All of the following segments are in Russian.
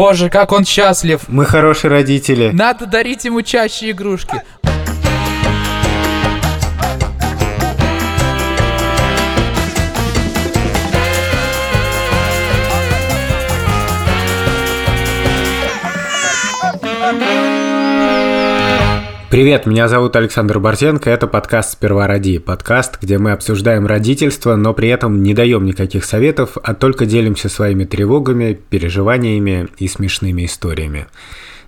Боже, как он счастлив! Мы хорошие родители. Надо дарить ему чаще игрушки. Привет, меня зовут Александр Борзенко, это подкаст «Сперва роди», подкаст, где мы обсуждаем родительство, но при этом не даем никаких советов, а только делимся своими тревогами, переживаниями и смешными историями.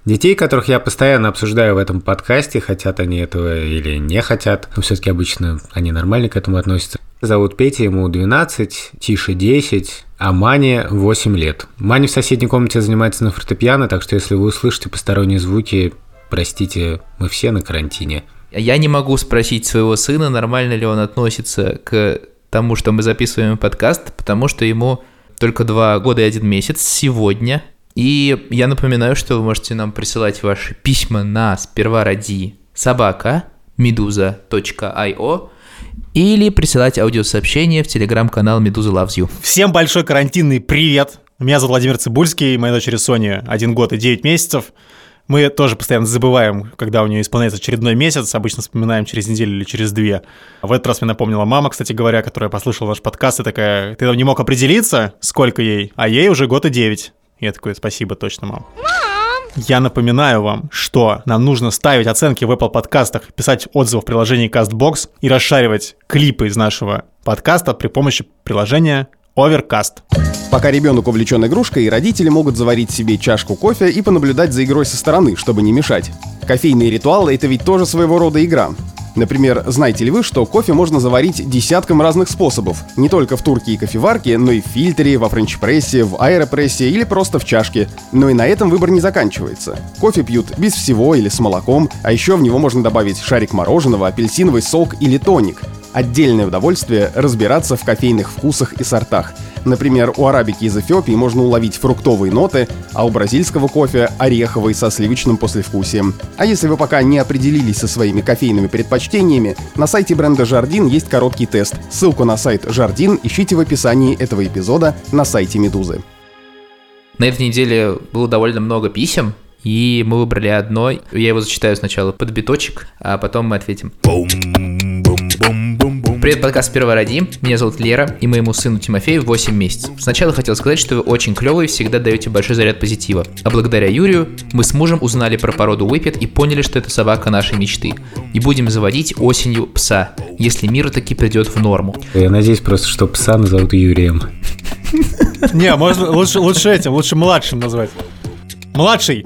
Детей, которых я постоянно обсуждаю в этом подкасте, хотят они этого или не хотят, но все-таки обычно они нормально к этому относятся. Зовут Петя, ему 12, Тише 10, а Мане 8 лет. Маня в соседней комнате занимается на фортепиано, так что если вы услышите посторонние звуки, простите, мы все на карантине. Я не могу спросить своего сына, нормально ли он относится к тому, что мы записываем подкаст, потому что ему только два года и один месяц сегодня. И я напоминаю, что вы можете нам присылать ваши письма на сперва ради собака meduza.io или присылать аудиосообщение в телеграм-канал Медуза Loves You. Всем большой карантинный привет! Меня зовут Владимир Цибульский, моей дочери Соне один год и 9 месяцев. Мы тоже постоянно забываем, когда у нее исполняется очередной месяц, обычно вспоминаем через неделю или через две. В этот раз мне напомнила мама, кстати говоря, которая послушала наш подкаст и такая, ты не мог определиться, сколько ей, а ей уже год и девять. Я такой, спасибо, точно, мам. Я напоминаю вам, что нам нужно ставить оценки в Apple подкастах, писать отзывы в приложении CastBox и расшаривать клипы из нашего подкаста при помощи приложения Overcast. Пока ребенок увлечен игрушкой, родители могут заварить себе чашку кофе и понаблюдать за игрой со стороны, чтобы не мешать. Кофейные ритуалы — это ведь тоже своего рода игра. Например, знаете ли вы, что кофе можно заварить десятком разных способов? Не только в турке и кофеварке, но и в фильтре, во френч-прессе, в аэропрессе или просто в чашке. Но и на этом выбор не заканчивается. Кофе пьют без всего или с молоком, а еще в него можно добавить шарик мороженого, апельсиновый сок или тоник. Отдельное удовольствие разбираться в кофейных вкусах и сортах. Например, у арабики из Эфиопии можно уловить фруктовые ноты, а у бразильского кофе – ореховый со сливочным послевкусием. А если вы пока не определились со своими кофейными предпочтениями, на сайте бренда Жардин есть короткий тест. Ссылку на сайт Жардин ищите в описании этого эпизода на сайте Медузы. На этой неделе было довольно много писем, и мы выбрали одно. Я его зачитаю сначала под биточек, а потом мы ответим. Привет, подкаст «Сперва ради». Меня зовут Лера, и моему сыну Тимофею 8 месяцев. Сначала хотел сказать, что вы очень клевые, всегда даете большой заряд позитива. А благодаря Юрию мы с мужем узнали про породу Whippet и поняли, что это собака нашей мечты. И будем заводить осенью пса, если мир таки придет в норму. Я надеюсь просто, что пса назовут Юрием. Не, можно лучше, лучше этим, лучше младшим назвать. Младший.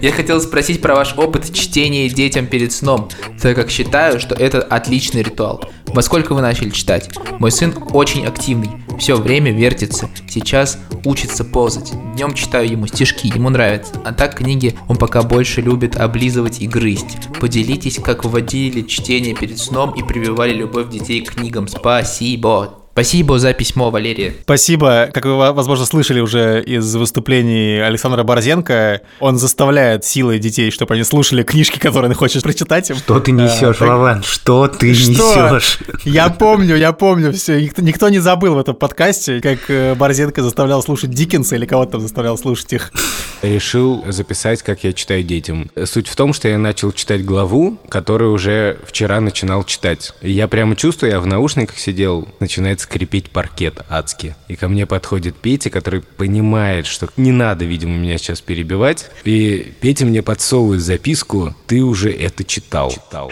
Я хотел спросить про ваш опыт чтения детям перед сном, так как считаю, что это отличный ритуал. Во сколько вы начали читать? Мой сын очень активный, все время вертится, сейчас учится ползать. Днем читаю ему стишки, ему нравится. А так книги он пока больше любит облизывать и грызть. Поделитесь, как вводили чтение перед сном и прививали любовь детей к книгам. Спасибо. Спасибо за письмо, Валерия. Спасибо. Как вы, возможно, слышали уже из выступлений Александра Борзенко, он заставляет силой детей, чтобы они слушали книжки, которые он хочет прочитать. Что ты несешь, а, Вован? Что ты что? несешь? Я помню, я помню все. Никто не забыл в этом подкасте, как э, Борзенко заставлял слушать Диккенса или кого-то там заставлял слушать их. Решил записать, как я читаю детям. Суть в том, что я начал читать главу, которую уже вчера начинал читать. я прямо чувствую, я в наушниках сидел, начинается скрипеть паркет адски. И ко мне подходит Петя, который понимает, что не надо, видимо, меня сейчас перебивать. И Петя мне подсовывает записку «Ты уже это читал». читал.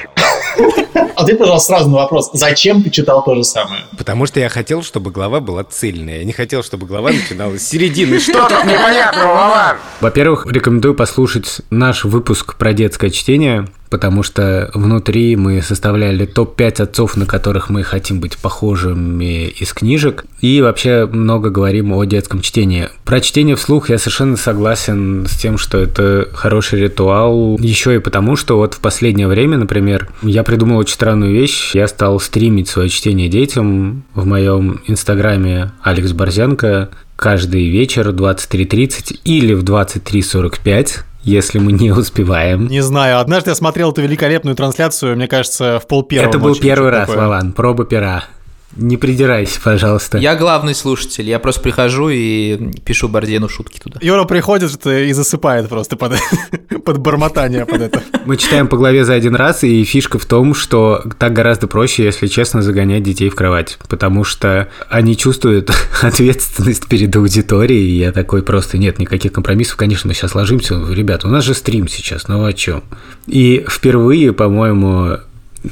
Ответь, пожалуйста, сразу на вопрос. Зачем ты читал то же самое? Потому что я хотел, чтобы глава была цельная. Я не хотел, чтобы глава начиналась с середины. Что тут непонятного, Вован? Во-первых, рекомендую послушать наш выпуск про детское чтение потому что внутри мы составляли топ-5 отцов, на которых мы хотим быть похожими из книжек, и вообще много говорим о детском чтении. Про чтение вслух я совершенно согласен с тем, что это хороший ритуал, еще и потому, что вот в последнее время, например, я придумал очень странную вещь, я стал стримить свое чтение детям в моем инстаграме Алекс Борзенко каждый вечер в 23.30 или в 23.45 если мы не успеваем. Не знаю, однажды я смотрел эту великолепную трансляцию, мне кажется, в пол первого. Это был первый раз, такое. Вован, проба пера. Не придирайся, пожалуйста. Я главный слушатель, я просто прихожу и пишу Бардену шутки туда. Юра приходит и засыпает просто под, под бормотание под это. Мы читаем по главе за один раз, и фишка в том, что так гораздо проще, если честно, загонять детей в кровать, потому что они чувствуют ответственность перед аудиторией, и я такой просто, нет, никаких компромиссов, конечно, мы сейчас ложимся, ребят, у нас же стрим сейчас, ну о чем? И впервые, по-моему,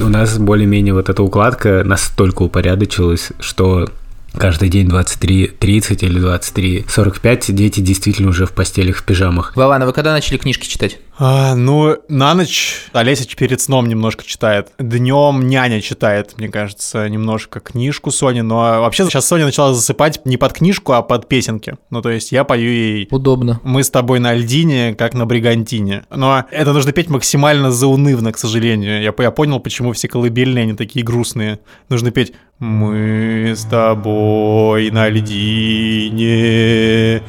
у нас более-менее вот эта укладка настолько упорядочилась, что каждый день 23.30 или 23.45 дети действительно уже в постелях в пижамах. Вован, а вы когда начали книжки читать? А, ну, на ночь Олеся перед сном немножко читает. Днем няня читает, мне кажется, немножко книжку Сони. Но вообще сейчас Соня начала засыпать не под книжку, а под песенки. Ну, то есть я пою ей... Удобно. Мы с тобой на льдине, как на бригантине. Но это нужно петь максимально заунывно, к сожалению. Я, я понял, почему все колыбельные, они такие грустные. Нужно петь «Мы с тобой на льдине».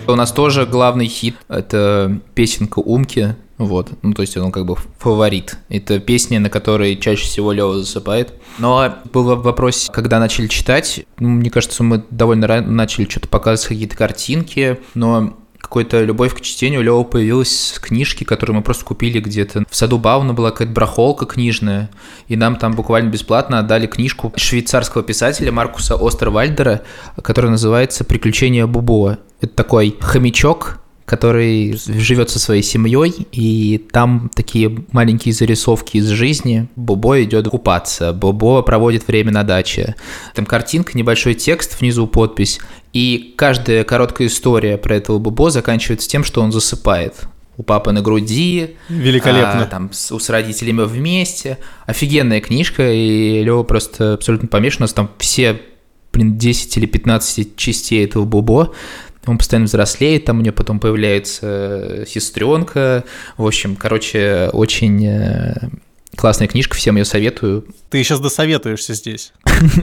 У нас тоже главный хит — это песенка Умки, вот, ну то есть он как бы фаворит. Это песня, на которой чаще всего Лева засыпает. Но был вопрос, когда начали читать. Ну, мне кажется, мы довольно рано начали что-то показывать, какие-то картинки, но какой-то любовь к чтению у Лева появилась книжки, которые мы просто купили где-то. В саду Бауна была какая-то брахолка книжная, и нам там буквально бесплатно отдали книжку швейцарского писателя Маркуса Остервальдера, которая называется «Приключения Бубо». Это такой хомячок, который живет со своей семьей, и там такие маленькие зарисовки из жизни. Бобо идет купаться, Бобо проводит время на даче. Там картинка, небольшой текст, внизу подпись, и каждая короткая история про этого Бобо заканчивается тем, что он засыпает у папы на груди. Великолепно. А, там с, с родителями вместе. Офигенная книжка, и Лева просто абсолютно помешан. У нас там все, блин, 10 или 15 частей этого Бобо. Он постоянно взрослеет, там у нее потом появляется э, сестренка. В общем, короче, очень э, классная книжка, всем ее советую. Ты сейчас досоветуешься здесь.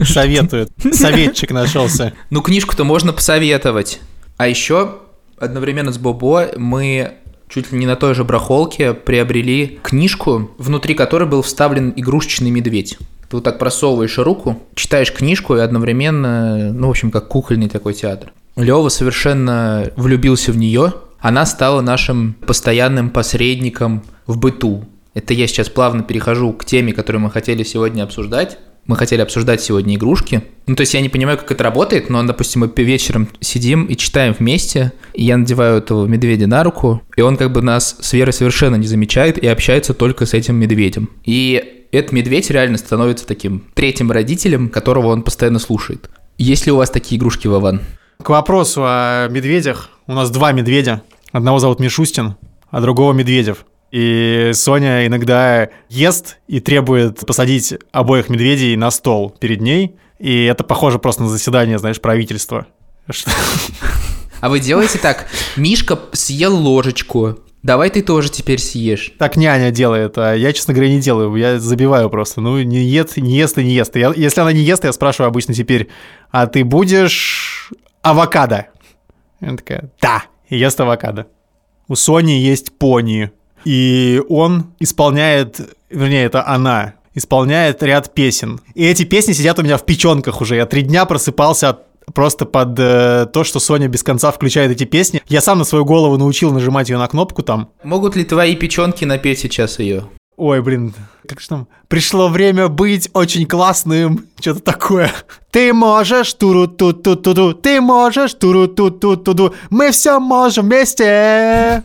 Советует. Советчик нашелся. Ну, книжку-то можно посоветовать. А еще одновременно с Бобо мы чуть ли не на той же брахолке приобрели книжку, внутри которой был вставлен игрушечный медведь. Ты вот так просовываешь руку, читаешь книжку и одновременно, ну, в общем, как кукольный такой театр. Лева совершенно влюбился в нее. Она стала нашим постоянным посредником в быту. Это я сейчас плавно перехожу к теме, которую мы хотели сегодня обсуждать. Мы хотели обсуждать сегодня игрушки. Ну, то есть я не понимаю, как это работает, но, допустим, мы вечером сидим и читаем вместе, и я надеваю этого медведя на руку, и он как бы нас с Верой совершенно не замечает и общается только с этим медведем. И этот медведь реально становится таким третьим родителем, которого он постоянно слушает. Есть ли у вас такие игрушки, Вован? К вопросу о медведях. У нас два медведя. Одного зовут Мишустин, а другого Медведев. И Соня иногда ест и требует посадить обоих медведей на стол перед ней. И это похоже просто на заседание, знаешь, правительства. А вы делаете так? Мишка съел ложечку, Давай ты тоже теперь съешь. Так няня делает, а я, честно говоря, не делаю. Я забиваю просто. Ну, не ест, не ест и не ест. Я, если она не ест, я спрашиваю обычно теперь, а ты будешь авокадо? Она такая, да, и ест авокадо. У Сони есть пони, и он исполняет, вернее, это она, исполняет ряд песен. И эти песни сидят у меня в печенках уже. Я три дня просыпался от просто под э, то, что Соня без конца включает эти песни. Я сам на свою голову научил нажимать ее на кнопку там. Могут ли твои печенки напеть сейчас ее? Ой, блин, как же там? Пришло время быть очень классным. Что-то такое. Ты можешь, туру ту ту ту ту ты можешь, туру ту ту ту ту мы все можем вместе.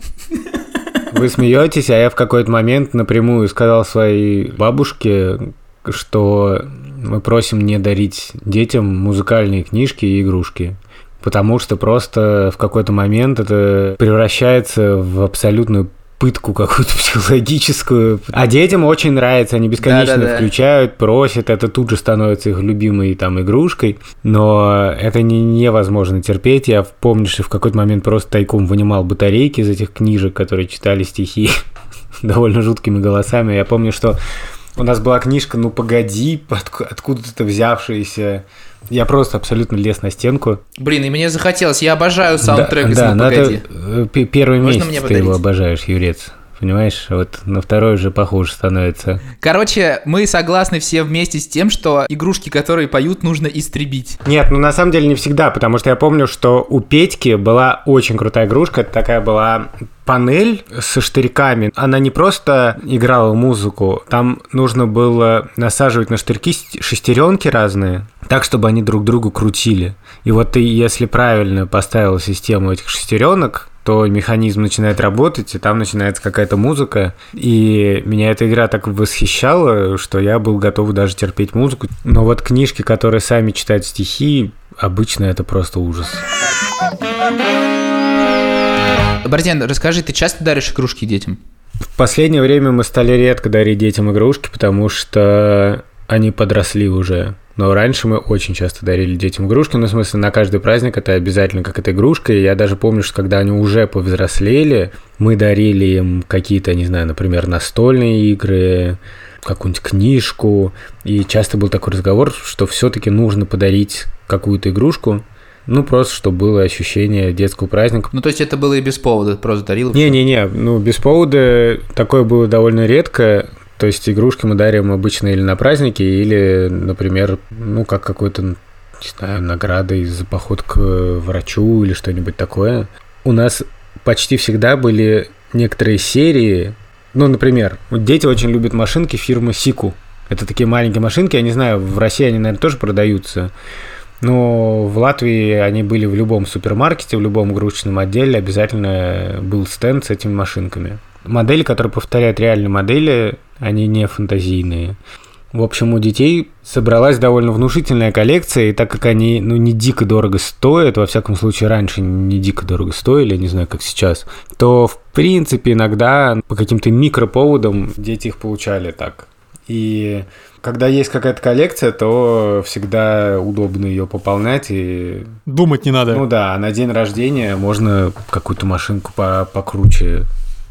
Вы смеетесь, а я в какой-то момент напрямую сказал своей бабушке, что мы просим не дарить детям музыкальные книжки и игрушки. Потому что просто в какой-то момент это превращается в абсолютную пытку какую-то психологическую. А детям очень нравится, они бесконечно да, да, да. включают, просят, это тут же становится их любимой там игрушкой, но это не, невозможно терпеть. Я помню, что в какой-то момент просто тайком вынимал батарейки из этих книжек, которые читали стихи довольно жуткими голосами. Я помню, что у нас была книжка «Ну погоди», откуда-то взявшаяся. Я просто абсолютно лез на стенку. Блин, и мне захотелось. Я обожаю саундтрек да, из да, «Ну погоди». Это, первый Можно месяц ты его обожаешь, Юрец. Понимаешь? Вот на второй уже похуже становится. Короче, мы согласны все вместе с тем, что игрушки, которые поют, нужно истребить. Нет, ну на самом деле не всегда, потому что я помню, что у Петьки была очень крутая игрушка, это такая была панель со штырьками. Она не просто играла музыку, там нужно было насаживать на штырьки шестеренки разные, так, чтобы они друг другу крутили. И вот ты, если правильно поставил систему этих шестеренок, то механизм начинает работать, и там начинается какая-то музыка. И меня эта игра так восхищала, что я был готов даже терпеть музыку. Но вот книжки, которые сами читают стихи, обычно это просто ужас. Борзен, расскажи, ты часто даришь игрушки детям? В последнее время мы стали редко дарить детям игрушки, потому что они подросли уже. Но раньше мы очень часто дарили детям игрушки, ну, в смысле, на каждый праздник это обязательно как эта игрушка. И я даже помню, что когда они уже повзрослели, мы дарили им какие-то, не знаю, например, настольные игры, какую-нибудь книжку. И часто был такой разговор, что все-таки нужно подарить какую-то игрушку, ну, просто, чтобы было ощущение детского праздника. Ну, то есть это было и без повода, просто дарил? Не-не-не, ну, без повода такое было довольно редко. То есть игрушки мы дарим обычно или на праздники, или, например, ну, как какой-то, не знаю, наградой за поход к врачу или что-нибудь такое. У нас почти всегда были некоторые серии, ну, например, дети очень любят машинки фирмы Сику. Это такие маленькие машинки, я не знаю, в России они, наверное, тоже продаются. Но в Латвии они были в любом супермаркете, в любом игрушечном отделе обязательно был стенд с этими машинками. Модели, которые повторяют реальные модели, они не фантазийные. В общем, у детей собралась довольно внушительная коллекция, и так как они ну, не дико дорого стоят, во всяком случае раньше не дико дорого стоили, не знаю, как сейчас, то в принципе иногда по каким-то микроповодам дети их получали так. И когда есть какая-то коллекция, то всегда удобно ее пополнять и... Думать не надо. Ну да, на день рождения можно какую-то машинку покруче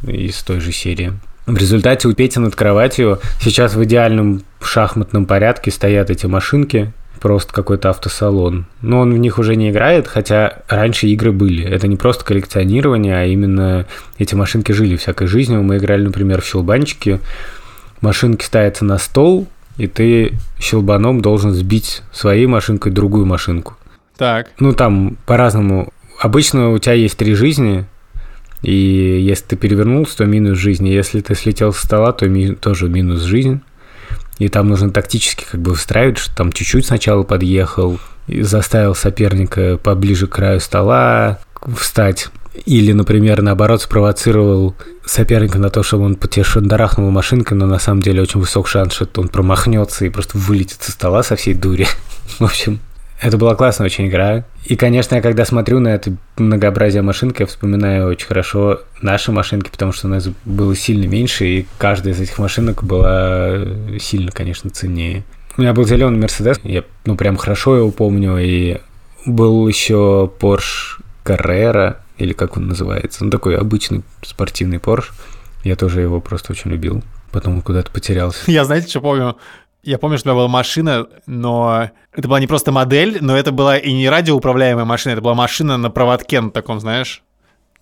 из той же серии. В результате у Пети над кроватью сейчас в идеальном шахматном порядке стоят эти машинки, просто какой-то автосалон. Но он в них уже не играет, хотя раньше игры были. Это не просто коллекционирование, а именно эти машинки жили всякой жизнью. Мы играли, например, в щелбанчики. Машинки ставятся на стол, и ты щелбаном должен сбить своей машинкой другую машинку. Так. Ну, там по-разному. Обычно у тебя есть три жизни, и если ты перевернулся, то минус жизни. Если ты слетел со стола, то ми- тоже минус жизнь. И там нужно тактически как бы встраивать, что там чуть-чуть сначала подъехал, заставил соперника поближе к краю стола встать. Или, например, наоборот, спровоцировал соперника на то, чтобы он по тебе машинкой, но на самом деле очень высок шанс, что он промахнется и просто вылетит со стола со всей дури. В общем, это была классная очень игра. И, конечно, я когда смотрю на это многообразие машинок, я вспоминаю очень хорошо наши машинки, потому что у нас было сильно меньше, и каждая из этих машинок была сильно, конечно, ценнее. У меня был зеленый Мерседес, я, ну, прям хорошо его помню, и был еще Porsche Carrera, или как он называется, ну, такой обычный спортивный Porsche. Я тоже его просто очень любил. Потом он куда-то потерялся. Я, знаете, что помню? Я помню, что у меня была машина, но это была не просто модель, но это была и не радиоуправляемая машина, это была машина на проводке на таком, знаешь.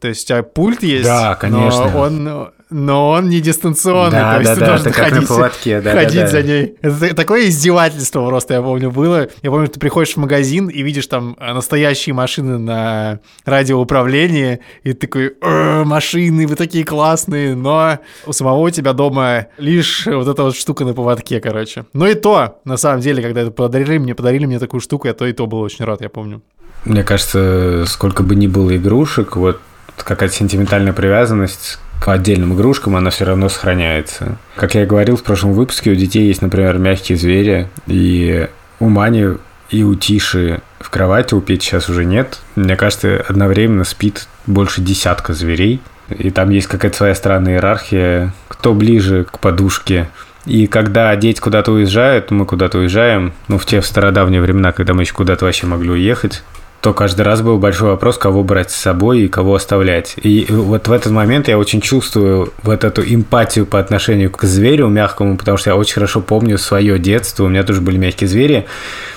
То есть у тебя пульт есть, да, конечно. но он но он не дистанционный, да, то есть да, ты да, должен ходить, поводке, да, ходить да, да. за ней. Это такое издевательство просто, я помню, было. Я помню, ты приходишь в магазин и видишь там настоящие машины на радиоуправлении, и ты такой, «Э, машины, вы такие классные, но у самого у тебя дома лишь вот эта вот штука на поводке, короче. Но и то, на самом деле, когда это подарили мне, подарили мне такую штуку, я то и то был очень рад, я помню. Мне кажется, сколько бы ни было игрушек, вот какая-то сентиментальная привязанность к отдельным игрушкам, она все равно сохраняется. Как я и говорил в прошлом выпуске, у детей есть, например, мягкие звери, и у Мани и у Тиши в кровати, у Пети сейчас уже нет. Мне кажется, одновременно спит больше десятка зверей, и там есть какая-то своя странная иерархия, кто ближе к подушке, и когда дети куда-то уезжают, мы куда-то уезжаем, ну, в те в стародавние времена, когда мы еще куда-то вообще могли уехать, то каждый раз был большой вопрос, кого брать с собой и кого оставлять. И вот в этот момент я очень чувствую вот эту эмпатию по отношению к зверю мягкому, потому что я очень хорошо помню свое детство. У меня тоже были мягкие звери.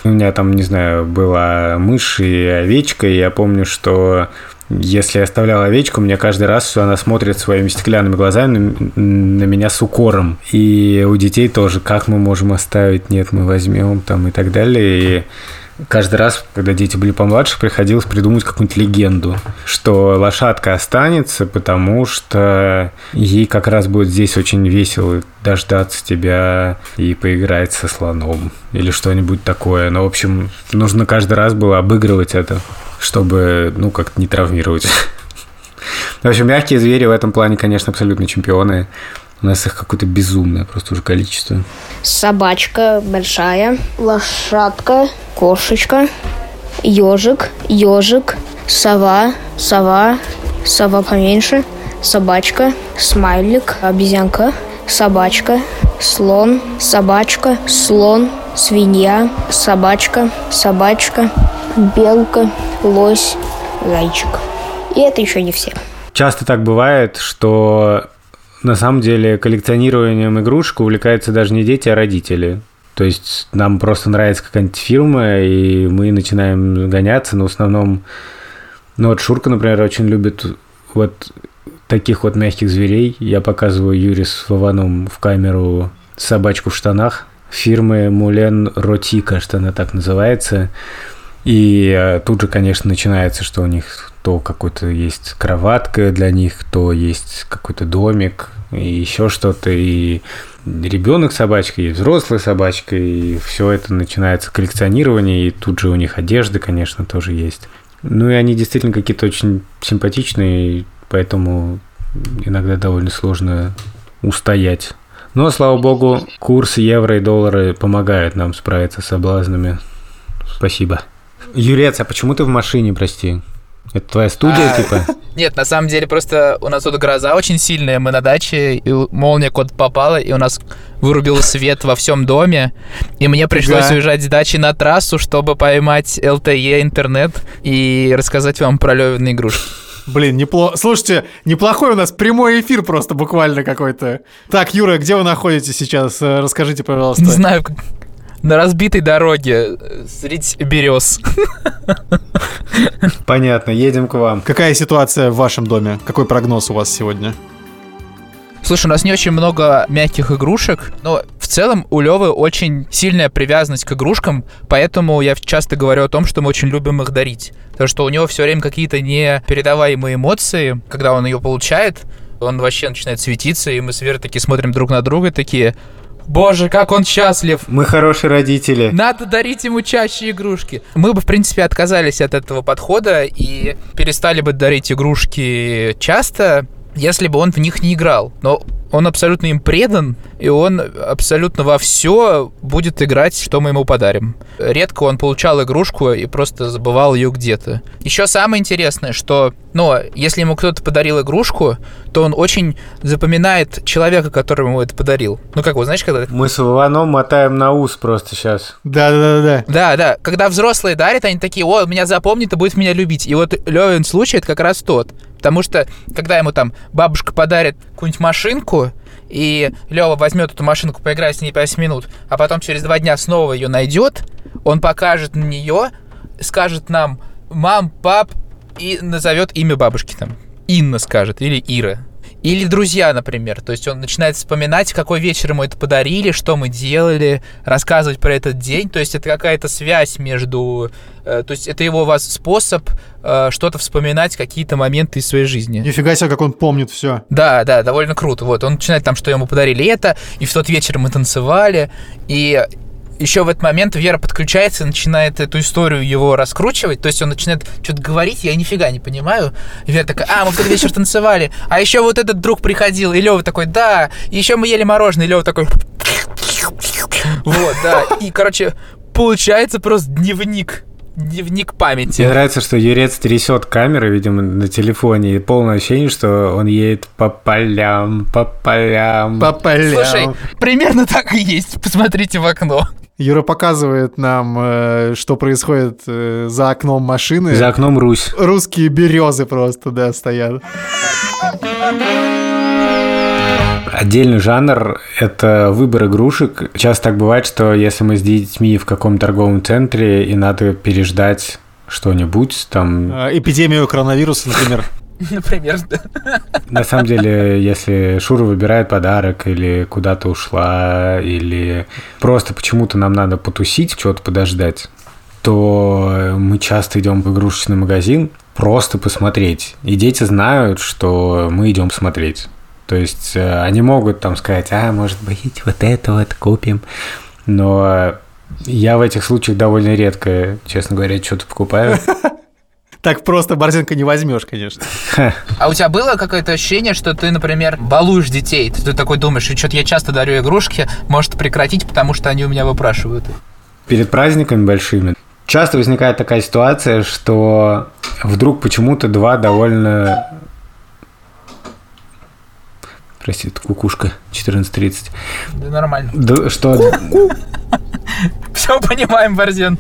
У меня там, не знаю, была мышь и овечка, и я помню, что если я оставлял овечку, мне каждый раз она смотрит своими стеклянными глазами на, на меня с укором. И у детей тоже, как мы можем оставить, нет, мы возьмем там и так далее. И каждый раз, когда дети были помладше, приходилось придумать какую-нибудь легенду, что лошадка останется, потому что ей как раз будет здесь очень весело дождаться тебя и поиграть со слоном или что-нибудь такое. Но, в общем, нужно каждый раз было обыгрывать это чтобы, ну, как-то не травмировать. В общем, мягкие звери в этом плане, конечно, абсолютно чемпионы. У нас их какое-то безумное просто уже количество. Собачка большая, лошадка, кошечка, ежик, ежик, сова, сова, сова поменьше, собачка, смайлик, обезьянка, собачка, слон, собачка, слон, свинья, собачка, собачка, белка, лось, зайчик. И это еще не все. Часто так бывает, что на самом деле коллекционированием игрушек увлекаются даже не дети, а родители. То есть нам просто нравится какая-нибудь фирма, и мы начинаем гоняться, но в основном... Ну вот Шурка, например, очень любит вот таких вот мягких зверей. Я показываю Юре с Вованом в камеру собачку в штанах фирмы Мулен Роти, кажется, она так называется. И э, тут же, конечно, начинается, что у них то какой-то есть кроватка для них, то есть какой-то домик, и еще что-то, и ребенок собачка, и взрослая собачка, и все это начинается коллекционирование, и тут же у них одежда, конечно, тоже есть. Ну и они действительно какие-то очень симпатичные, поэтому иногда довольно сложно устоять. Но, слава богу, курс евро и доллара помогает нам справиться с соблазнами. Спасибо. Юрец, а почему ты в машине, прости? Это твоя студия, а, типа? Нет, на самом деле просто у нас тут гроза очень сильная, мы на даче, и молния куда попала, и у нас вырубил свет во всем доме, и мне пришлось да. уезжать с дачи на трассу, чтобы поймать LTE интернет и рассказать вам про Левины игрушки. Блин, неплохо. Слушайте, неплохой у нас прямой эфир просто буквально какой-то. Так, Юра, где вы находитесь сейчас? Э, расскажите, пожалуйста. Не знаю, на разбитой дороге э, среди берез. Понятно, едем к вам. Какая ситуация в вашем доме? Какой прогноз у вас сегодня? Слушай, у нас не очень много мягких игрушек, но в целом у Левы очень сильная привязанность к игрушкам, поэтому я часто говорю о том, что мы очень любим их дарить. Потому что у него все время какие-то непередаваемые эмоции, когда он ее получает, он вообще начинает светиться, и мы с Верой такие смотрим друг на друга, такие, Боже, как он счастлив. Мы хорошие родители. Надо дарить ему чаще игрушки. Мы бы, в принципе, отказались от этого подхода и перестали бы дарить игрушки часто, если бы он в них не играл. Но он абсолютно им предан, и он абсолютно во все будет играть, что мы ему подарим. Редко он получал игрушку и просто забывал ее где-то. Еще самое интересное, что, ну, если ему кто-то подарил игрушку, то он очень запоминает человека, который ему это подарил. Ну, как вы знаешь, когда... Мы с Иваном мотаем на ус просто сейчас. Да-да-да. Да, да. Когда взрослые дарят, они такие, о, меня запомнит и будет меня любить. И вот Левин случай, это как раз тот. Потому что, когда ему там бабушка подарит какую-нибудь машинку, и Лева возьмет эту машинку, поиграет с ней 5 минут, а потом через два дня снова ее найдет, он покажет на нее, скажет нам «мам, пап» и назовет имя бабушки там. Инна скажет или Ира. Или друзья, например. То есть он начинает вспоминать, какой вечер ему это подарили, что мы делали, рассказывать про этот день. То есть это какая-то связь между... Э, то есть это его у вас способ э, что-то вспоминать, какие-то моменты из своей жизни. Нифига себе, как он помнит все. Да, да, довольно круто. Вот, он начинает там, что ему подарили это, и в тот вечер мы танцевали, и еще в этот момент Вера подключается и начинает эту историю его раскручивать. То есть он начинает что-то говорить, я нифига не понимаю. И Вера такая, а, мы в тот вечер танцевали. А еще вот этот друг приходил. И Лева такой, да. И еще мы ели мороженое. И Лева такой... Вот, да. И, короче, получается просто дневник дневник памяти. Мне нравится, что Юрец трясет камеры, видимо, на телефоне, и полное ощущение, что он едет по полям, по полям. По полям. Слушай, примерно так и есть. Посмотрите в окно. Юра показывает нам, э, что происходит э, за окном машины. За окном Русь. Русские березы просто, да, стоят. Отдельный жанр – это выбор игрушек. Часто так бывает, что если мы с детьми в каком-то торговом центре и надо переждать что-нибудь там. Э, Эпидемию коронавируса, например. Например, да. На самом деле, если Шура выбирает подарок или куда-то ушла, или просто почему-то нам надо потусить, чего-то подождать, то мы часто идем в игрушечный магазин просто посмотреть. И дети знают, что мы идем посмотреть. То есть э, они могут там сказать, а, может быть, вот это вот купим. Но я в этих случаях довольно редко, честно говоря, что-то покупаю. Так просто Борзенко не возьмешь, конечно. А у тебя было какое-то ощущение, что ты, например, балуешь детей? Ты такой думаешь, что-то я часто дарю игрушки, может прекратить, потому что они у меня выпрашивают. Перед праздниками большими часто возникает такая ситуация, что вдруг почему-то два довольно... Прости, это кукушка, 14.30. Да нормально. Д- что Все понимаем, Борзен.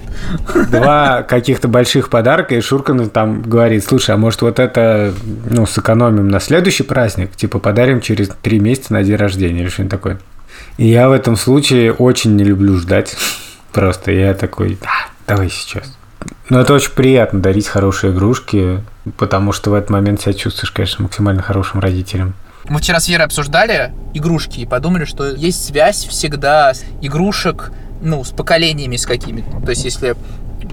два каких-то больших подарка, и Шурка там говорит, слушай, а может вот это, ну, сэкономим на следующий праздник, типа подарим через три месяца на день рождения или что-нибудь такое. И я в этом случае очень не люблю ждать. Просто я такой, да, давай сейчас. Но это очень приятно дарить хорошие игрушки, потому что в этот момент себя чувствуешь, конечно, максимально хорошим родителем. Мы вчера с Верой обсуждали игрушки и подумали, что есть связь всегда игрушек, ну, с поколениями с какими-то. То есть, если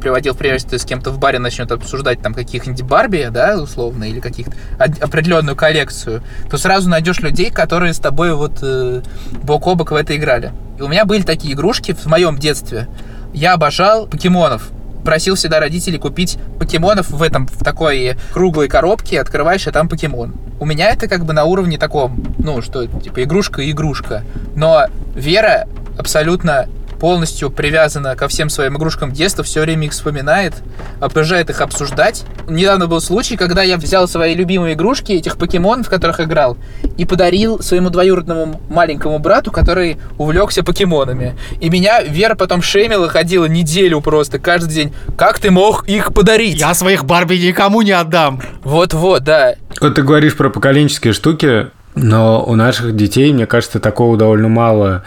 приводил в пример, если с кем-то в баре начнет обсуждать там каких-нибудь Барби, да, условно, или каких-то определенную коллекцию, то сразу найдешь людей, которые с тобой вот э, бок о бок в это играли. И у меня были такие игрушки в моем детстве. Я обожал покемонов. Просил всегда родителей купить покемонов в этом, в такой круглой коробке, открываешь, а там покемон. У меня это как бы на уровне таком, ну, что, типа, игрушка и игрушка. Но Вера абсолютно полностью привязана ко всем своим игрушкам детства, все время их вспоминает, обожает их обсуждать. Недавно был случай, когда я взял свои любимые игрушки, этих покемонов, в которых играл, и подарил своему двоюродному маленькому брату, который увлекся покемонами. И меня Вера потом шемила, ходила неделю просто, каждый день. Как ты мог их подарить? Я своих Барби никому не отдам. Вот-вот, да. Вот ты говоришь про поколенческие штуки, но у наших детей, мне кажется, такого довольно мало.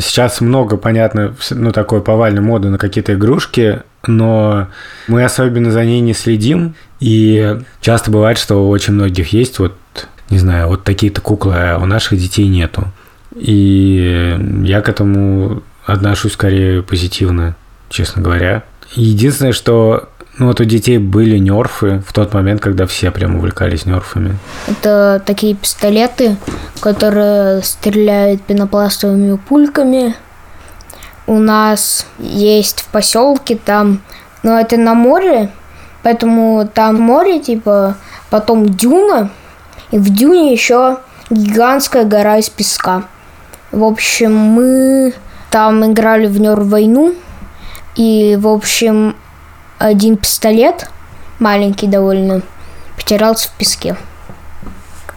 Сейчас много, понятно, ну, такой повальной моды на какие-то игрушки, но мы особенно за ней не следим. И часто бывает, что у очень многих есть вот, не знаю, вот такие-то куклы, а у наших детей нету. И я к этому отношусь скорее позитивно, честно говоря. Единственное, что ну, вот у детей были нерфы в тот момент, когда все прям увлекались нерфами. Это такие пистолеты, которые стреляют пенопластовыми пульками. У нас есть в поселке там, но это на море, поэтому там море, типа, потом дюна, и в дюне еще гигантская гора из песка. В общем, мы там играли в нер войну, и, в общем, один пистолет, маленький довольно, потерялся в песке.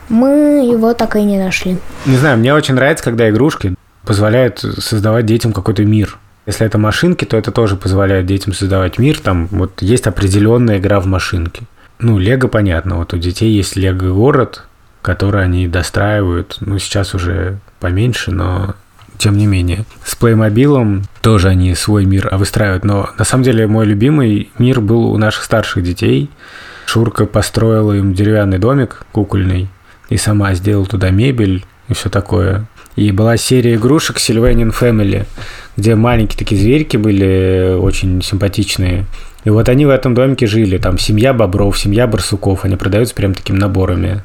Мы его так и не нашли. Не знаю, мне очень нравится, когда игрушки позволяют создавать детям какой-то мир. Если это машинки, то это тоже позволяет детям создавать мир. Там вот есть определенная игра в машинки. Ну, Лего понятно. Вот у детей есть Лего город, который они достраивают. Ну, сейчас уже поменьше, но тем не менее. С Плеймобилом тоже они свой мир выстраивают. Но на самом деле мой любимый мир был у наших старших детей. Шурка построила им деревянный домик кукольный и сама сделала туда мебель и все такое. И была серия игрушек Sylvanian Family, где маленькие такие зверьки были очень симпатичные. И вот они в этом домике жили. Там семья бобров, семья барсуков. Они продаются прям такими наборами.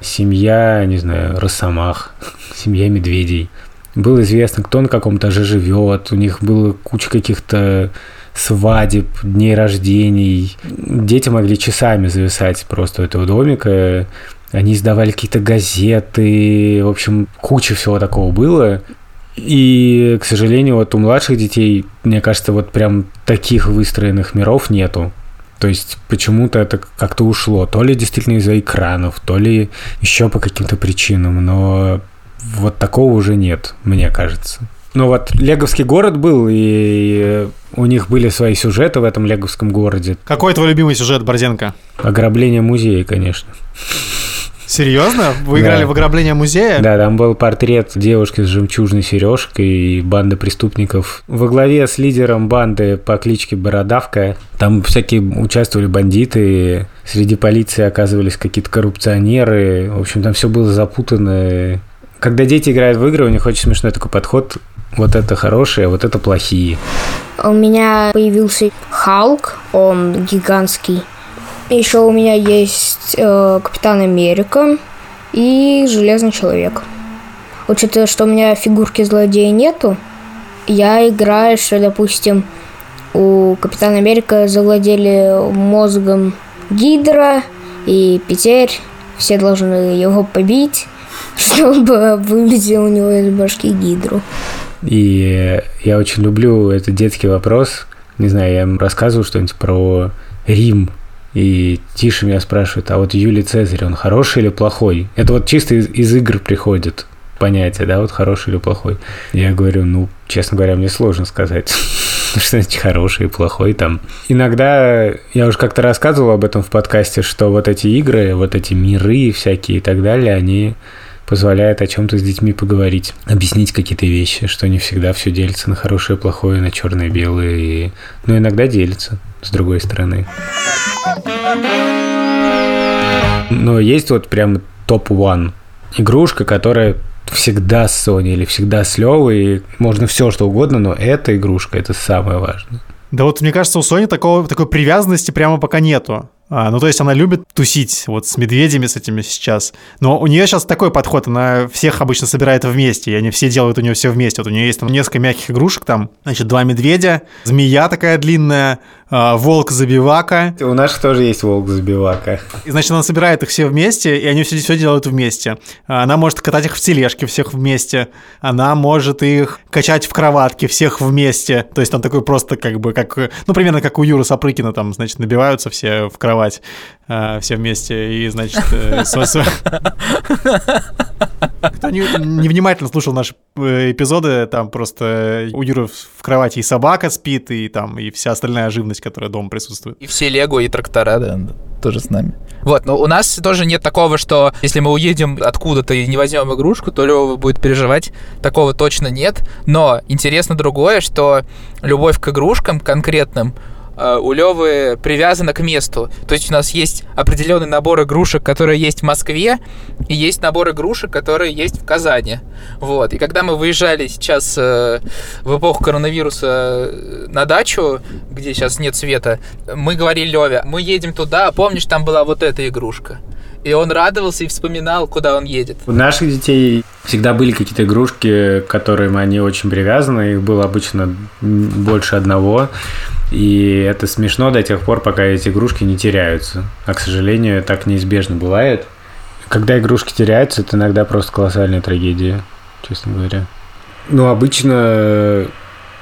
Семья, не знаю, росомах, семья медведей. Было известно, кто на каком этаже живет. У них было куча каких-то свадеб, дней рождений. Дети могли часами зависать просто у этого домика. Они издавали какие-то газеты. В общем, куча всего такого было. И, к сожалению, вот у младших детей, мне кажется, вот прям таких выстроенных миров нету. То есть почему-то это как-то ушло. То ли действительно из-за экранов, то ли еще по каким-то причинам. Но вот такого уже нет, мне кажется. Ну вот Леговский город был, и у них были свои сюжеты в этом Леговском городе. Какой твой любимый сюжет, Борзенко? Ограбление музея, конечно. Серьезно? Вы Да. играли в ограбление музея? Да, там был портрет девушки с жемчужной сережкой и банда преступников. Во главе с лидером банды по кличке Бородавка. Там всякие участвовали бандиты, среди полиции оказывались какие-то коррупционеры. В общем, там все было запутано. Когда дети играют в игры, у них очень смешной такой подход. Вот это хорошие, а вот это плохие. У меня появился Халк, он гигантский. Еще у меня есть э, Капитан Америка и Железный Человек. Учитывая, что у меня фигурки злодея нету, я играю, что, допустим, у Капитана Америка завладели мозгом Гидра и Петерь. Все должны его побить, чтобы выбить у него из башки Гидру. И я очень люблю этот детский вопрос. Не знаю, я им рассказываю что-нибудь про Рим. И Тиша меня спрашивает, а вот Юлий Цезарь, он хороший или плохой? Это вот чисто из, из игр приходит понятие, да, вот хороший или плохой. Я говорю, ну, честно говоря, мне сложно сказать, что значит хороший и плохой там. Иногда, я уже как-то рассказывал об этом в подкасте, что вот эти игры, вот эти миры всякие и так далее, они позволяют о чем-то с детьми поговорить, объяснить какие-то вещи, что не всегда все делится на хорошее, плохое, на черное, белое, и... но иногда делится, с другой стороны. Но есть вот прям топ-1 игрушка, которая всегда с Sony или всегда с Левой, можно все что угодно, но эта игрушка это самое важное. Да вот мне кажется, у Sony такого, такой привязанности прямо пока нету. А, ну, то есть она любит тусить вот с медведями с этими сейчас. Но у нее сейчас такой подход, она всех обычно собирает вместе, и они все делают у нее все вместе. Вот у нее есть там несколько мягких игрушек, там, значит, два медведя, змея такая длинная, а, волк-забивака. У нас тоже есть волк-забивака. И, значит, она собирает их все вместе, и они все, все делают вместе. А, Она может катать их в тележке всех вместе. Она может их качать в кроватке всех вместе. То есть там такой просто как бы, как, ну, примерно как у Юры Сапрыкина, там, значит, набиваются все в кровать а, все вместе, и, значит... э, Кто не- невнимательно слушал наши э, эпизоды, там просто у Юры в кровати и собака спит, и там, и вся остальная живность, которая дома присутствует. И все Лего и трактора, да, тоже с нами. Вот, но у нас тоже нет такого, что если мы уедем откуда-то и не возьмем игрушку, то Лева будет переживать. Такого точно нет. Но интересно другое, что любовь к игрушкам конкретным э, у Левы привязана к месту. То есть у нас есть определенный набор игрушек, которые есть в Москве, и есть набор игрушек, которые есть в Казани. Вот. И когда мы выезжали сейчас э, в эпоху коронавируса э, на дачу, где сейчас нет света, мы говорили Леве, мы едем туда, а помнишь, там была вот эта игрушка. И он радовался и вспоминал, куда он едет. У наших детей всегда были какие-то игрушки, к которым они очень привязаны. Их было обычно больше одного. И это смешно до тех пор, пока эти игрушки не теряются. А, к сожалению, так неизбежно бывает. Когда игрушки теряются, это иногда просто колоссальная трагедия, честно говоря. Ну, обычно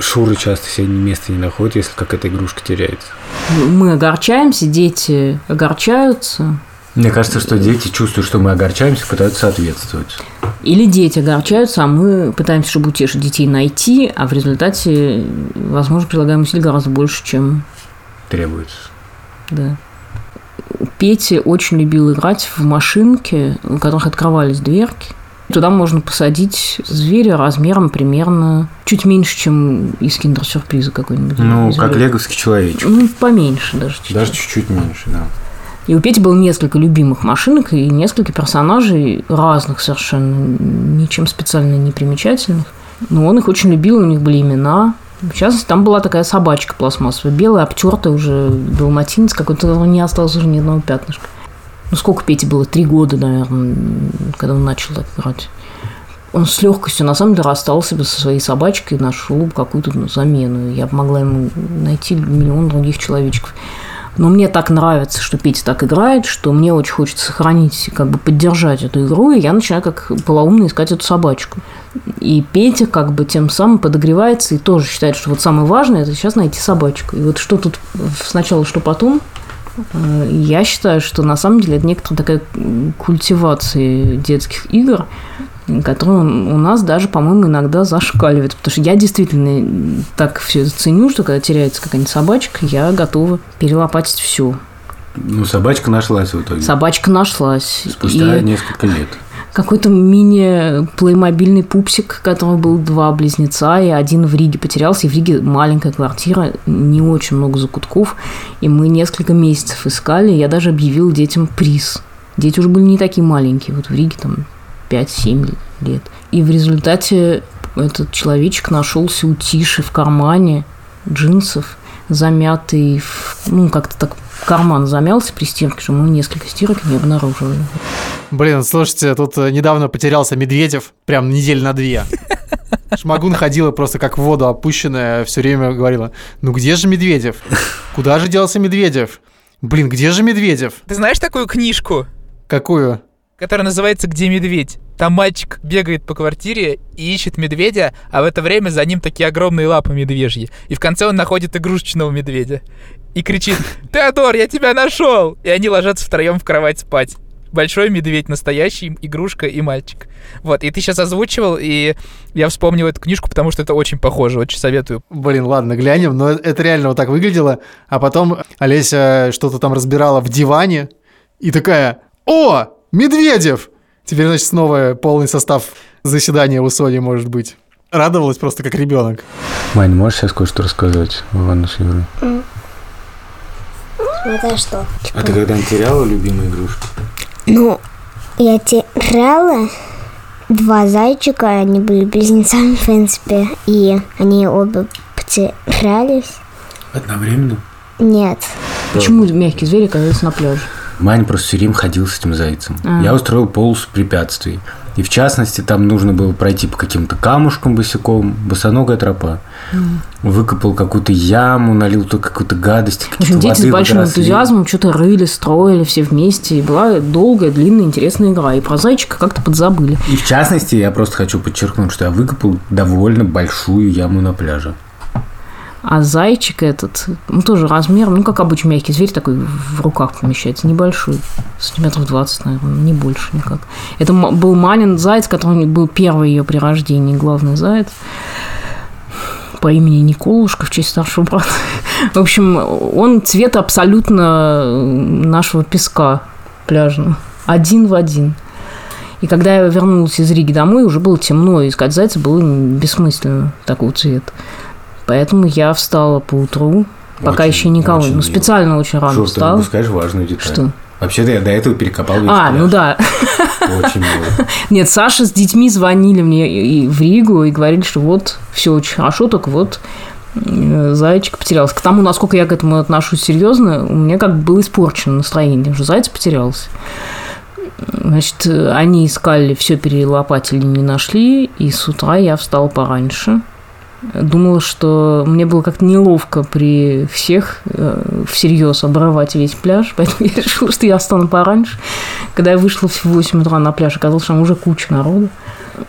Шуры часто себе места не находят, если какая-то игрушка теряется. Мы огорчаемся, дети огорчаются. Мне кажется, что дети чувствуют, что мы огорчаемся, пытаются соответствовать. Или дети огорчаются, а мы пытаемся, чтобы утешить детей, найти, а в результате, возможно, прилагаем усилий гораздо больше, чем Требуется. да. Петя очень любил играть в машинки, у которых открывались дверки. Туда можно посадить зверя размером примерно чуть меньше, чем из киндер-сюрприза какой-нибудь. Ну, зверь. как леговский человечек. Ну, поменьше даже чуть-чуть. Даже чуть-чуть меньше, да. И у Пети было несколько любимых машинок и несколько персонажей разных совершенно, ничем специально не примечательных. Но он их очень любил, у них были имена. Частности, там была такая собачка пластмассовая, белая, обтертая уже, далматинец какой-то, не осталось уже ни одного пятнышка. Ну, сколько Пете было? Три года, наверное, когда он начал так играть. Он с легкостью, на самом деле, расстался бы со своей собачкой и нашел какую-то ну, замену. Я бы могла ему найти миллион других человечков. Но мне так нравится, что Петя так играет, что мне очень хочется сохранить, как бы поддержать эту игру, и я начинаю как полоумно искать эту собачку. И Петя как бы тем самым подогревается и тоже считает, что вот самое важное – это сейчас найти собачку. И вот что тут сначала, что потом, э, я считаю, что на самом деле это некоторая такая культивация детских игр, которая у нас даже, по-моему, иногда зашкаливает. Потому что я действительно так все это ценю, что когда теряется какая-нибудь собачка, я готова перелопатить все. Ну, собачка нашлась в итоге. Собачка нашлась. Спустя И несколько лет. какой-то мини-плеймобильный пупсик, у которого был два близнеца, и один в Риге потерялся, и в Риге маленькая квартира, не очень много закутков, и мы несколько месяцев искали, я даже объявил детям приз. Дети уже были не такие маленькие, вот в Риге там 5-7 лет. И в результате этот человечек нашелся у Тиши в кармане джинсов, замятый, в- ну, как-то так карман замялся при стирке, что мы несколько стирок не обнаружили. Блин, слушайте, тут э, недавно потерялся Медведев, прям недель на две. Шмагун ходила просто как в воду опущенная, все время говорила, ну где же Медведев? Куда же делся Медведев? Блин, где же Медведев? Ты знаешь такую книжку, Какую? Которая называется «Где медведь»? Там мальчик бегает по квартире и ищет медведя, а в это время за ним такие огромные лапы медвежьи. И в конце он находит игрушечного медведя. И кричит «Теодор, я тебя нашел!» И они ложатся втроем в кровать спать. Большой медведь, настоящий, игрушка и мальчик. Вот, и ты сейчас озвучивал, и я вспомнил эту книжку, потому что это очень похоже, очень советую. Блин, ладно, глянем, но это реально вот так выглядело. А потом Олеся что-то там разбирала в диване и такая, о, Медведев! Теперь, значит, снова полный состав заседания у Сони может быть. Радовалась просто как ребенок. Мань, можешь сейчас кое-что рассказать в ванну с Юрой? Это что? А ты когда-нибудь теряла любимую игрушку? Ну, я теряла два зайчика, они были близнецами, в принципе, и они оба потерялись. Одновременно? Нет. Почему мягкие звери оказались на пляже? Маня просто все время ходил с этим зайцем. А. Я устроил полосу препятствий. И в частности, там нужно было пройти по каким-то камушкам босиком, босоногая тропа. Выкопал какую-то яму, налил туда какую-то гадость. В общем, дети с воды большим подросли. энтузиазмом что-то рыли, строили все вместе. И была долгая, длинная, интересная игра. И про зайчика как-то подзабыли. И в частности, я просто хочу подчеркнуть, что я выкопал довольно большую яму на пляже. А зайчик этот, ну, тоже размером, ну, как обычный мягкий зверь, такой в руках помещается, небольшой, сантиметров 20, наверное, не больше никак. Это был Манин заяц, который был первый ее при рождении, главный заяц по имени Николушка в честь старшего брата. В общем, он цвет абсолютно нашего песка пляжного. Один в один. И когда я вернулась из Риги домой, уже было темно, искать зайца было бессмысленно такого цвета. Поэтому я встала по утру, пока Очень, еще никого, очень ну мило. специально очень рано Что, ты встала. упускаешь важную деталь. Что? Вообще-то я до этого перекопал весь А, пляж. ну да. Очень мило. Нет, Саша с детьми звонили мне и в Ригу и говорили, что вот все очень хорошо, только вот э, зайчик потерялся. К тому, насколько я к этому отношусь серьезно, у меня как бы было испорчено настроение, что заяц потерялся. Значит, э, они искали, все перелопатили, не нашли, и с утра я встала пораньше. Думала, что мне было как-то неловко при всех э, всерьез обрывать весь пляж, поэтому я решила, что я встану пораньше. Когда я вышла в 8 утра на пляж, оказалось, что там уже куча народу.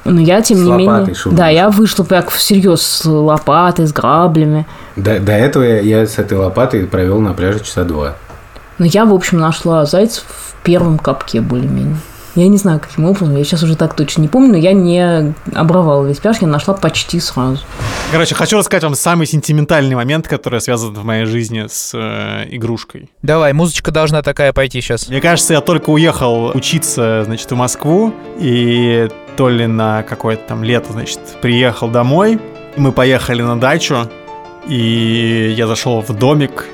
Но я, тем С не менее... шумно. Да, я вышла так всерьез с лопатой, с граблями. До, до этого я, я с этой лопатой провел на пляже часа два. Но я, в общем, нашла зайцев в первом капке более-менее. Я не знаю, каким образом, я сейчас уже так точно не помню, но я не обрывала весь пляж, я нашла почти сразу. Короче, хочу рассказать вам самый сентиментальный момент, который связан в моей жизни с э, игрушкой. Давай, музычка должна такая пойти сейчас. Мне кажется, я только уехал учиться, значит, в Москву, и то ли на какое-то там лето, значит, приехал домой. Мы поехали на дачу, и я зашел в домик,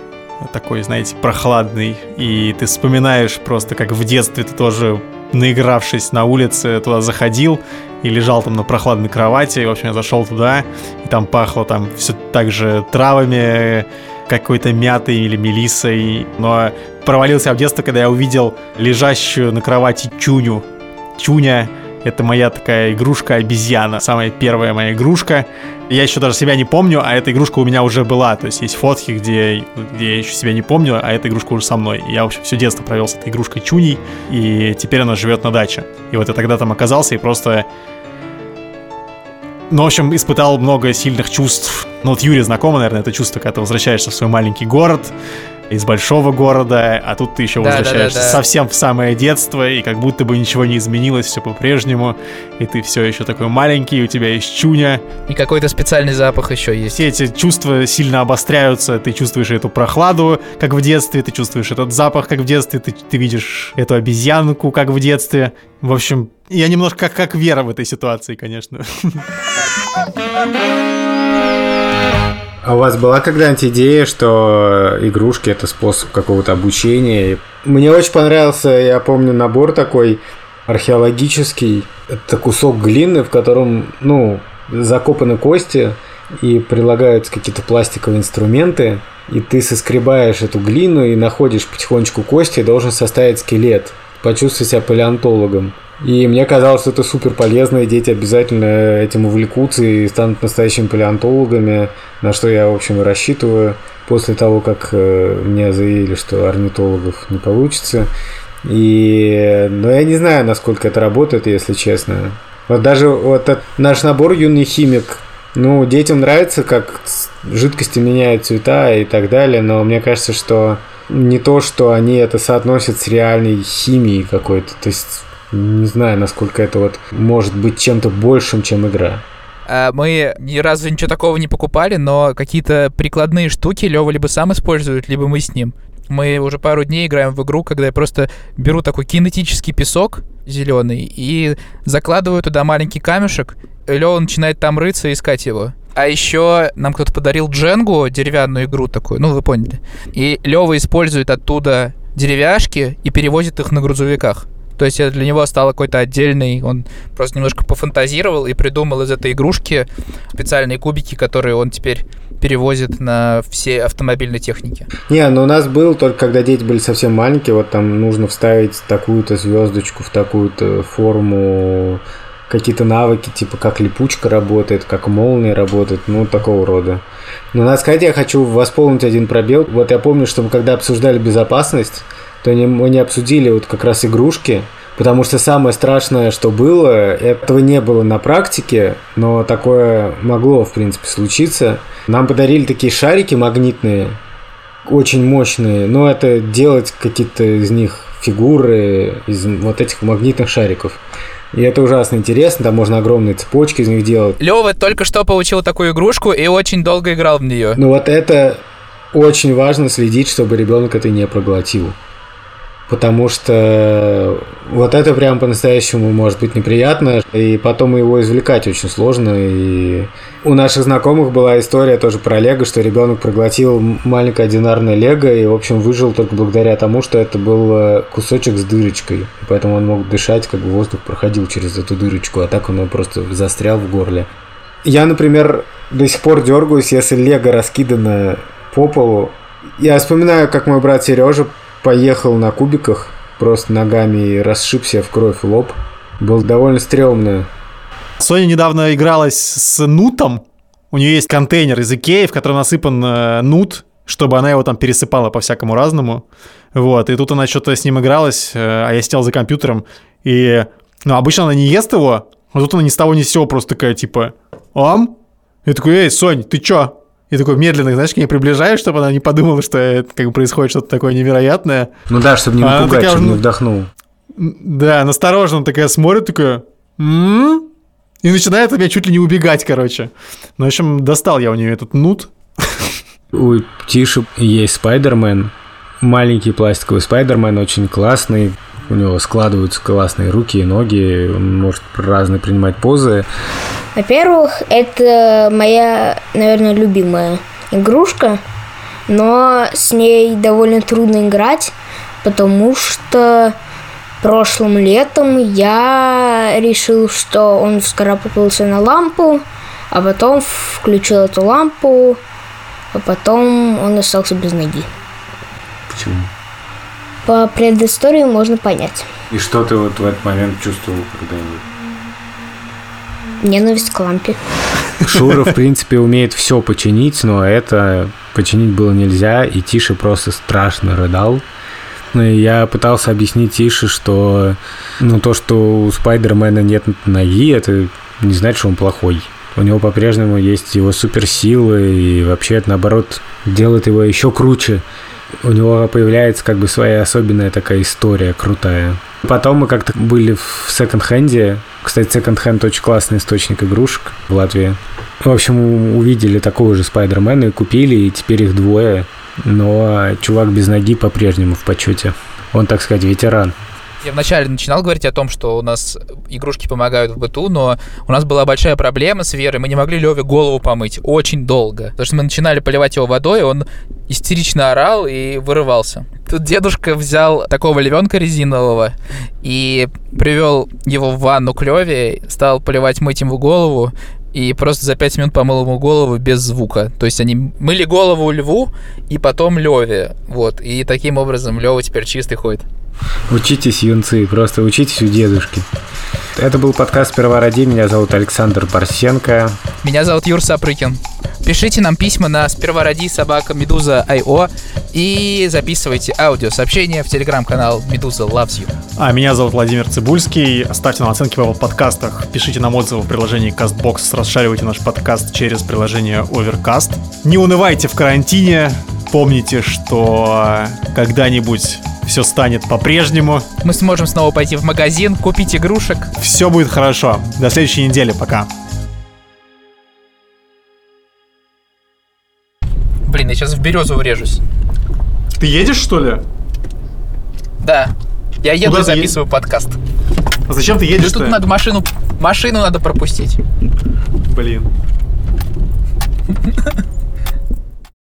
такой, знаете, прохладный, и ты вспоминаешь просто, как в детстве ты тоже, наигравшись на улице, туда заходил и лежал там на прохладной кровати. В общем, я зашел туда, и там пахло там все так же травами, какой-то мятой или мелиссой. Но провалился я в детство, когда я увидел лежащую на кровати Чуню. Чуня — это моя такая игрушка-обезьяна, самая первая моя игрушка. Я еще даже себя не помню, а эта игрушка у меня уже была. То есть есть фотки, где, где я еще себя не помню, а эта игрушка уже со мной. Я, в общем, все детство провел с этой игрушкой Чуней, и теперь она живет на даче. И вот я тогда там оказался и просто ну, в общем, испытал много сильных чувств. Ну, вот Юре знакомо, наверное, это чувство, когда ты возвращаешься в свой маленький город, из большого города, а тут ты еще Да, да, возвращаешься да, да. совсем в самое детство, и как будто бы ничего не изменилось, все по-прежнему, и ты все еще такой маленький, у тебя есть чуня, И какой-то специальный запах еще есть. все эти чувства сильно обостряются, ты чувствуешь эту прохладу, как в детстве, ты чувствуешь этот запах, как в детстве, ты, ты видишь эту обезьянку, как в детстве. В общем, я немножко как, как Вера в этой ситуации, конечно. А у вас была когда-нибудь идея, что игрушки это способ какого-то обучения? Мне очень понравился, я помню, набор такой археологический. Это кусок глины, в котором, ну, закопаны кости и прилагаются какие-то пластиковые инструменты, и ты соскребаешь эту глину и находишь потихонечку кости и должен составить скелет. Почувствуй себя палеонтологом. И мне казалось, что это супер полезно, и дети обязательно этим увлекутся и станут настоящими палеонтологами, на что я, в общем, и рассчитываю после того, как э, мне заявили, что орнитологов не получится. И, но я не знаю, насколько это работает, если честно. Вот даже вот этот наш набор «Юный химик», ну, детям нравится, как жидкости меняют цвета и так далее, но мне кажется, что не то, что они это соотносят с реальной химией какой-то. То есть не знаю, насколько это вот может быть чем-то большим, чем игра. А, Мы ни разу ничего такого не покупали, но какие-то прикладные штуки Лева либо сам использует, либо мы с ним. Мы уже пару дней играем в игру, когда я просто беру такой кинетический песок зеленый и закладываю туда маленький камешек. Лева начинает там рыться и искать его. А еще нам кто-то подарил Дженгу, деревянную игру такую, ну вы поняли. И Лева использует оттуда деревяшки и перевозит их на грузовиках. То есть это для него стало какой-то отдельный, он просто немножко пофантазировал и придумал из этой игрушки специальные кубики, которые он теперь перевозит на все автомобильные техники. Не, ну у нас был только когда дети были совсем маленькие, вот там нужно вставить такую-то звездочку в такую-то форму, какие-то навыки, типа как липучка работает, как молния работает, ну такого рода. Но надо сказать, я хочу восполнить один пробел. Вот я помню, что мы когда обсуждали безопасность, то не- мы не обсудили вот как раз игрушки, потому что самое страшное, что было, этого не было на практике, но такое могло, в принципе, случиться. Нам подарили такие шарики магнитные, очень мощные, но это делать какие-то из них фигуры из вот этих магнитных шариков. И это ужасно интересно, там можно огромные цепочки из них делать. Лева только что получил такую игрушку и очень долго играл в нее. Но вот это очень важно следить, чтобы ребенок это не проглотил. Потому что вот это прям по-настоящему может быть неприятно, и потом его извлекать очень сложно. И у наших знакомых была история тоже про Лего, что ребенок проглотил маленькое одинарное Лего и, в общем, выжил только благодаря тому, что это был э, кусочек с дырочкой. Поэтому он мог дышать, как бы воздух проходил через эту дырочку, а так он просто застрял в горле. Я, например, до сих пор дергаюсь, если лего раскидано по полу. Я вспоминаю, как мой брат Сережа поехал на кубиках, просто ногами и расшибся в кровь лоб. Было довольно стрёмно. Соня недавно игралась с нутом. У нее есть контейнер из Икеи, в котором насыпан э, нут, чтобы она его там пересыпала по всякому разному. Вот, и тут она что-то с ним игралась, э, а я сидел за компьютером, и... Ну, обычно она не ест его, а тут она ни с того ни с сего просто такая, типа, ам? Я такой, эй, Сонь, ты чё? И такой медленно, знаешь, к ней приближаюсь, чтобы она не подумала, что это, как бы происходит что-то такое невероятное. Ну да, чтобы не А напугать, такая чтобы не ну, вдохнул. Да, настороженно такая смотрит, такая... «М?» И начинает от меня чуть ли не убегать, короче. Ну, в общем, достал я у нее этот нут. У Тиши есть Спайдермен. Маленький пластиковый Спайдермен, очень классный. У него складываются классные руки и ноги. Он может разные принимать позы. Во-первых, это моя, наверное, любимая игрушка, но с ней довольно трудно играть, потому что прошлым летом я решил, что он вскарабкался на лампу, а потом включил эту лампу, а потом он остался без ноги. Почему? По предыстории можно понять. И что ты вот в этот момент чувствовал когда-нибудь? Ненависть к лампе. Шура, в принципе, умеет все починить, но это починить было нельзя, и Тише просто страшно рыдал. Ну, и я пытался объяснить Тише, что ну, то, что у Спайдермена нет ноги, это не значит, что он плохой. У него по-прежнему есть его суперсилы, и вообще это, наоборот, делает его еще круче. У него появляется как бы своя особенная такая история крутая. Потом мы как-то были в секонд-хенде. Кстати, секонд-хенд очень классный источник игрушек в Латвии. В общем, увидели такого же Спайдермена и купили, и теперь их двое. Но чувак без ноги по-прежнему в почете. Он, так сказать, ветеран. Я вначале начинал говорить о том, что у нас игрушки помогают в быту, но у нас была большая проблема с Верой. Мы не могли Леве голову помыть очень долго. Потому что мы начинали поливать его водой, он истерично орал и вырывался. Тут дедушка взял такого львенка резинового и привел его в ванну к Леве, стал поливать мыть ему голову, и просто за 5 минут помыл ему голову без звука. То есть они мыли голову льву и потом Леве. Вот. И таким образом Лева теперь чистый ходит. Учитесь, юнцы, просто учитесь у дедушки. Это был подкаст «Сперва ради». Меня зовут Александр Парсенко. Меня зовут Юр Сапрыкин. Пишите нам письма на сперва ради собака Медуза Айо и записывайте аудиосообщения в телеграм-канал Медуза Loves You. А меня зовут Владимир Цибульский. Ставьте нам оценки в Apple подкастах, пишите нам отзывы в приложении CastBox, расшаривайте наш подкаст через приложение Overcast. Не унывайте в карантине, помните, что когда-нибудь все станет по-прежнему. Мы сможем снова пойти в магазин, купить игрушек. Все будет хорошо. До следующей недели. Пока. Блин, я сейчас в березу врежусь. Ты едешь, что ли? Да. Я еду Куда и записываю подкаст. А зачем ты едешь? тут надо машину, машину надо пропустить. Блин.